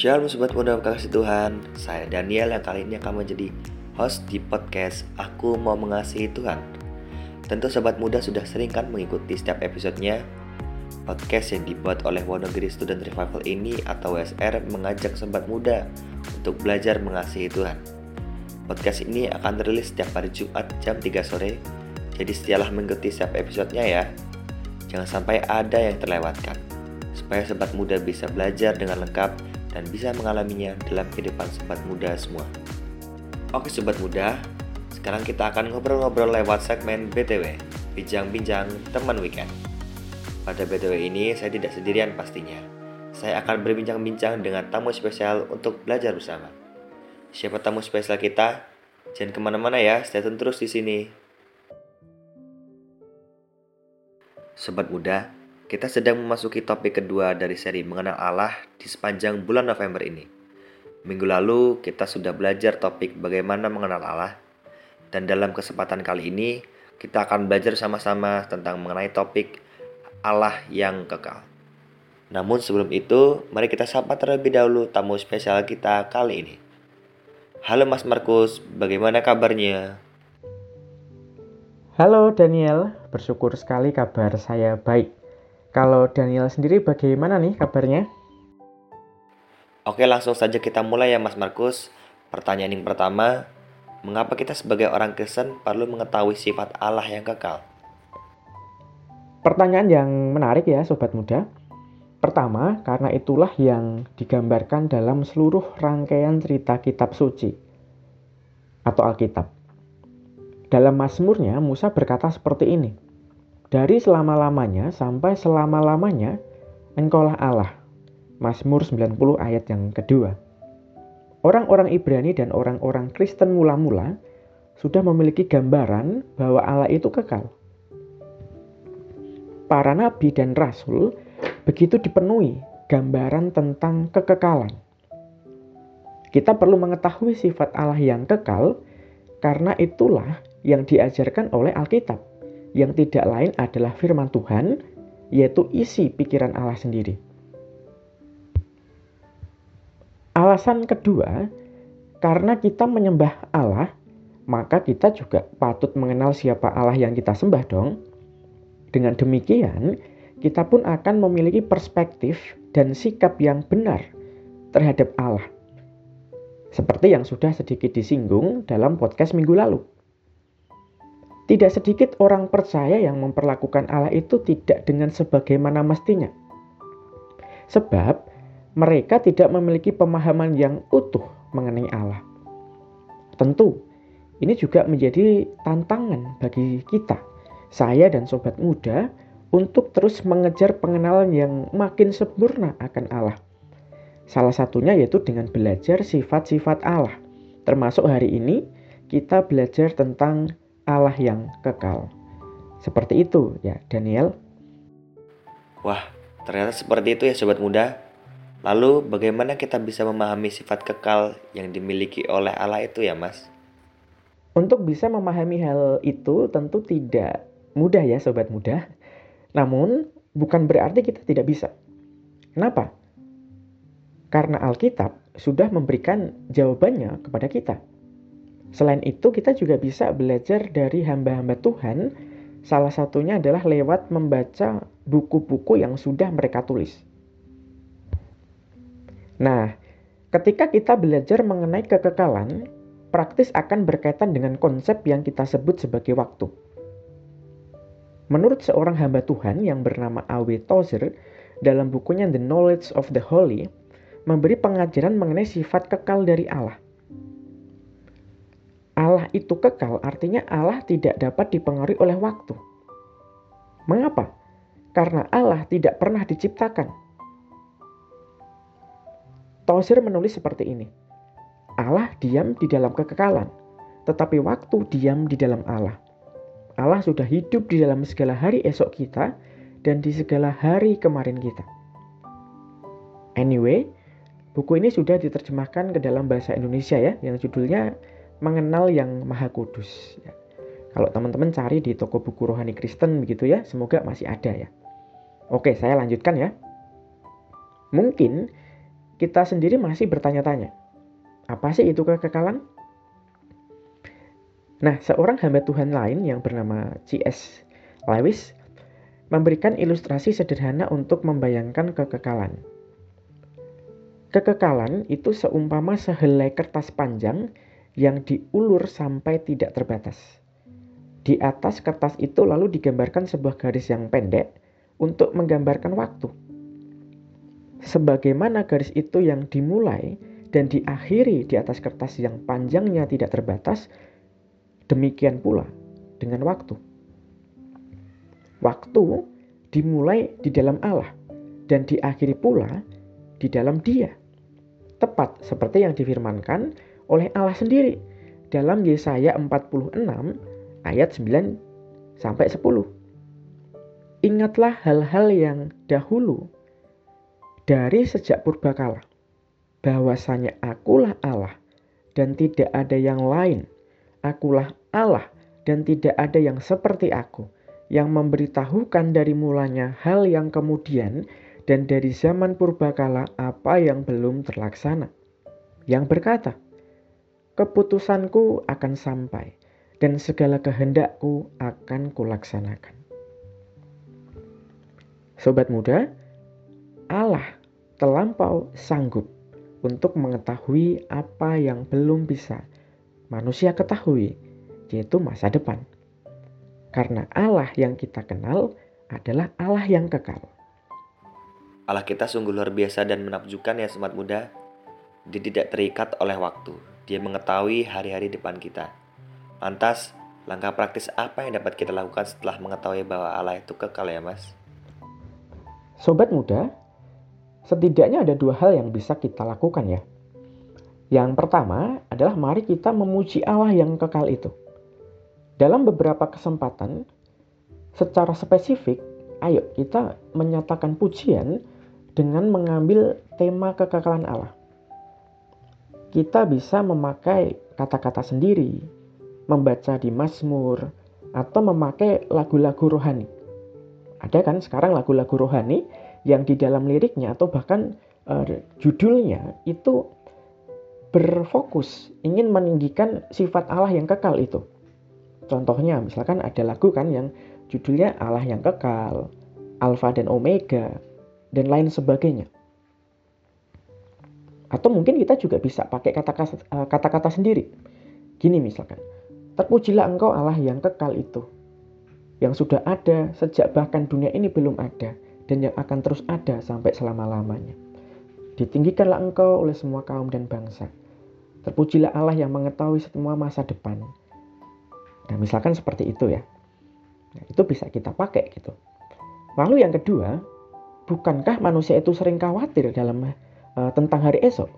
Shalom Sobat Muda Kasih Tuhan. Saya Daniel yang kali ini akan menjadi host di podcast Aku Mau Mengasihi Tuhan. Tentu Sobat Muda sudah sering kan mengikuti setiap episodenya. Podcast yang dibuat oleh Wonogiri Student Revival ini atau WSR mengajak Sobat Muda untuk belajar mengasihi Tuhan. Podcast ini akan rilis setiap hari Jumat jam 3 sore. Jadi setialah mengikuti setiap episodenya ya Jangan sampai ada yang terlewatkan. Supaya sobat muda bisa belajar dengan lengkap dan bisa mengalaminya dalam kehidupan sobat muda semua. Oke sobat muda, sekarang kita akan ngobrol-ngobrol lewat segmen BTW, Bincang-Bincang Teman Weekend. Pada BTW ini saya tidak sendirian pastinya. Saya akan berbincang-bincang dengan tamu spesial untuk belajar bersama. Siapa tamu spesial kita? Jangan ke mana-mana ya, stay tune terus di sini. Sobat muda, kita sedang memasuki topik kedua dari seri mengenal Allah di sepanjang bulan November ini. Minggu lalu kita sudah belajar topik bagaimana mengenal Allah dan dalam kesempatan kali ini kita akan belajar sama-sama tentang mengenai topik Allah yang kekal. Namun sebelum itu, mari kita sapa terlebih dahulu tamu spesial kita kali ini. Halo Mas Markus, bagaimana kabarnya? Halo Daniel, bersyukur sekali kabar saya baik. Kalau Daniel sendiri bagaimana nih kabarnya? Oke langsung saja kita mulai ya Mas Markus. Pertanyaan yang pertama, mengapa kita sebagai orang Kristen perlu mengetahui sifat Allah yang kekal? Pertanyaan yang menarik ya sobat muda. Pertama, karena itulah yang digambarkan dalam seluruh rangkaian cerita kitab suci atau Alkitab. Dalam Mazmurnya, Musa berkata seperti ini. Dari selama-lamanya sampai selama-lamanya, engkaulah Allah. Mazmur 90 ayat yang kedua. Orang-orang Ibrani dan orang-orang Kristen mula-mula sudah memiliki gambaran bahwa Allah itu kekal. Para nabi dan rasul begitu dipenuhi gambaran tentang kekekalan. Kita perlu mengetahui sifat Allah yang kekal karena itulah yang diajarkan oleh Alkitab yang tidak lain adalah firman Tuhan, yaitu isi pikiran Allah sendiri. Alasan kedua, karena kita menyembah Allah, maka kita juga patut mengenal siapa Allah yang kita sembah dong. Dengan demikian, kita pun akan memiliki perspektif dan sikap yang benar terhadap Allah. Seperti yang sudah sedikit disinggung dalam podcast minggu lalu. Tidak sedikit orang percaya yang memperlakukan Allah itu tidak dengan sebagaimana mestinya. Sebab mereka tidak memiliki pemahaman yang utuh mengenai Allah. Tentu, ini juga menjadi tantangan bagi kita, saya dan sobat muda, untuk terus mengejar pengenalan yang makin sempurna akan Allah. Salah satunya yaitu dengan belajar sifat-sifat Allah. Termasuk hari ini kita belajar tentang Allah yang kekal. Seperti itu ya Daniel. Wah, ternyata seperti itu ya sobat muda. Lalu bagaimana kita bisa memahami sifat kekal yang dimiliki oleh Allah itu ya mas? Untuk bisa memahami hal itu tentu tidak mudah ya sobat muda. Namun bukan berarti kita tidak bisa. Kenapa? Karena Alkitab sudah memberikan jawabannya kepada kita. Selain itu, kita juga bisa belajar dari hamba-hamba Tuhan. Salah satunya adalah lewat membaca buku-buku yang sudah mereka tulis. Nah, ketika kita belajar mengenai kekekalan, praktis akan berkaitan dengan konsep yang kita sebut sebagai waktu. Menurut seorang hamba Tuhan yang bernama A.W. Tozer, dalam bukunya The Knowledge of the Holy, memberi pengajaran mengenai sifat kekal dari Allah – Allah itu kekal artinya Allah tidak dapat dipengaruhi oleh waktu. Mengapa? Karena Allah tidak pernah diciptakan. Tosir menulis seperti ini. Allah diam di dalam kekekalan, tetapi waktu diam di dalam Allah. Allah sudah hidup di dalam segala hari esok kita dan di segala hari kemarin kita. Anyway, buku ini sudah diterjemahkan ke dalam bahasa Indonesia ya, yang judulnya mengenal yang maha kudus. Ya. Kalau teman-teman cari di toko buku rohani Kristen begitu ya, semoga masih ada ya. Oke, saya lanjutkan ya. Mungkin kita sendiri masih bertanya-tanya, apa sih itu kekekalan? Nah, seorang hamba Tuhan lain yang bernama C.S. Lewis memberikan ilustrasi sederhana untuk membayangkan kekekalan. Kekekalan itu seumpama sehelai kertas panjang yang diulur sampai tidak terbatas. Di atas kertas itu lalu digambarkan sebuah garis yang pendek untuk menggambarkan waktu. Sebagaimana garis itu yang dimulai dan diakhiri di atas kertas yang panjangnya tidak terbatas, Demikian pula dengan waktu. Waktu dimulai di dalam Allah dan diakhiri pula di dalam Dia. Tepat seperti yang difirmankan oleh Allah sendiri dalam Yesaya 46 ayat 9 sampai 10. Ingatlah hal-hal yang dahulu dari sejak purbakala bahwasanya akulah Allah dan tidak ada yang lain Akulah Allah dan tidak ada yang seperti aku yang memberitahukan dari mulanya hal yang kemudian dan dari zaman purbakala apa yang belum terlaksana. Yang berkata, keputusanku akan sampai dan segala kehendakku akan kulaksanakan. Sobat muda, Allah terlampau sanggup untuk mengetahui apa yang belum bisa manusia ketahui, yaitu masa depan. Karena Allah yang kita kenal adalah Allah yang kekal. Allah kita sungguh luar biasa dan menakjubkan ya sobat muda. Dia tidak terikat oleh waktu. Dia mengetahui hari-hari depan kita. Lantas, langkah praktis apa yang dapat kita lakukan setelah mengetahui bahwa Allah itu kekal ya mas? Sobat muda, setidaknya ada dua hal yang bisa kita lakukan ya yang pertama adalah mari kita memuji Allah yang kekal itu. Dalam beberapa kesempatan, secara spesifik, ayo kita menyatakan pujian dengan mengambil tema kekekalan Allah. Kita bisa memakai kata-kata sendiri, membaca di Mazmur, atau memakai lagu-lagu rohani. Ada kan sekarang lagu-lagu rohani yang di dalam liriknya atau bahkan uh, judulnya itu berfokus ingin meninggikan sifat Allah yang kekal itu. Contohnya misalkan ada lagu kan yang judulnya Allah yang kekal, Alfa dan Omega, dan lain sebagainya. Atau mungkin kita juga bisa pakai kata-kata eh, sendiri. Gini misalkan, terpujilah engkau Allah yang kekal itu, yang sudah ada sejak bahkan dunia ini belum ada, dan yang akan terus ada sampai selama-lamanya. Ditinggikanlah engkau oleh semua kaum dan bangsa. Terpujilah Allah yang mengetahui semua masa depan. Nah, misalkan seperti itu ya. Nah, itu bisa kita pakai gitu. Lalu yang kedua, bukankah manusia itu sering khawatir dalam uh, tentang hari esok?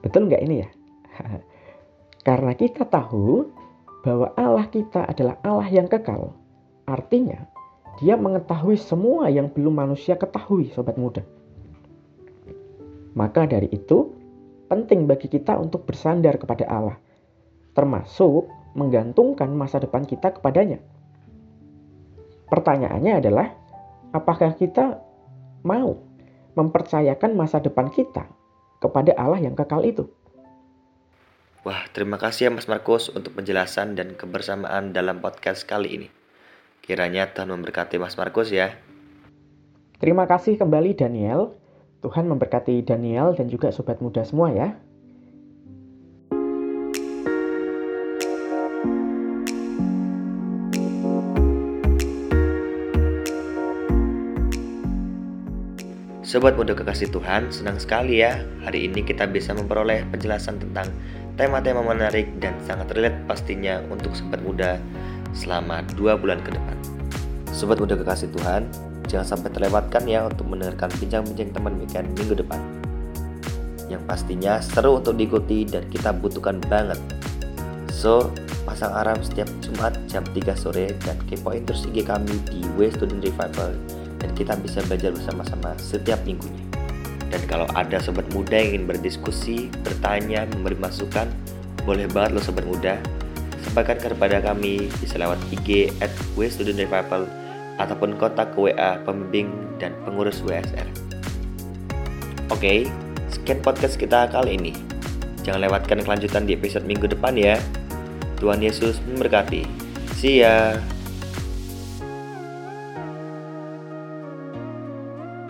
Betul nggak ini ya? Karena kita tahu bahwa Allah kita adalah Allah yang kekal. Artinya, dia mengetahui semua yang belum manusia ketahui, sobat muda. Maka dari itu, penting bagi kita untuk bersandar kepada Allah, termasuk menggantungkan masa depan kita kepadanya. Pertanyaannya adalah, apakah kita mau mempercayakan masa depan kita kepada Allah yang kekal itu? Wah, terima kasih ya Mas Markus untuk penjelasan dan kebersamaan dalam podcast kali ini. Kiranya Tuhan memberkati Mas Markus ya. Terima kasih kembali Daniel. Tuhan memberkati Daniel dan juga sobat muda semua ya. Sobat muda kekasih Tuhan, senang sekali ya hari ini kita bisa memperoleh penjelasan tentang tema-tema menarik dan sangat relate pastinya untuk sobat muda selama dua bulan ke depan. Sobat muda kekasih Tuhan, Jangan sampai terlewatkan ya untuk mendengarkan bincang-bincang teman weekend minggu depan. Yang pastinya seru untuk diikuti dan kita butuhkan banget. So, pasang alarm setiap Jumat jam 3 sore dan kepoin terus IG kami di Way Student Revival kita bisa belajar bersama-sama setiap minggunya. Dan kalau ada sobat muda yang ingin berdiskusi, bertanya, memberi masukan, boleh banget lo sobat muda sampaikan kepada kami bisa lewat IG at Revival ataupun kontak ke WA pembimbing dan pengurus WSR. Oke, sekian podcast kita kali ini. Jangan lewatkan kelanjutan di episode minggu depan ya. Tuhan Yesus memberkati. See ya.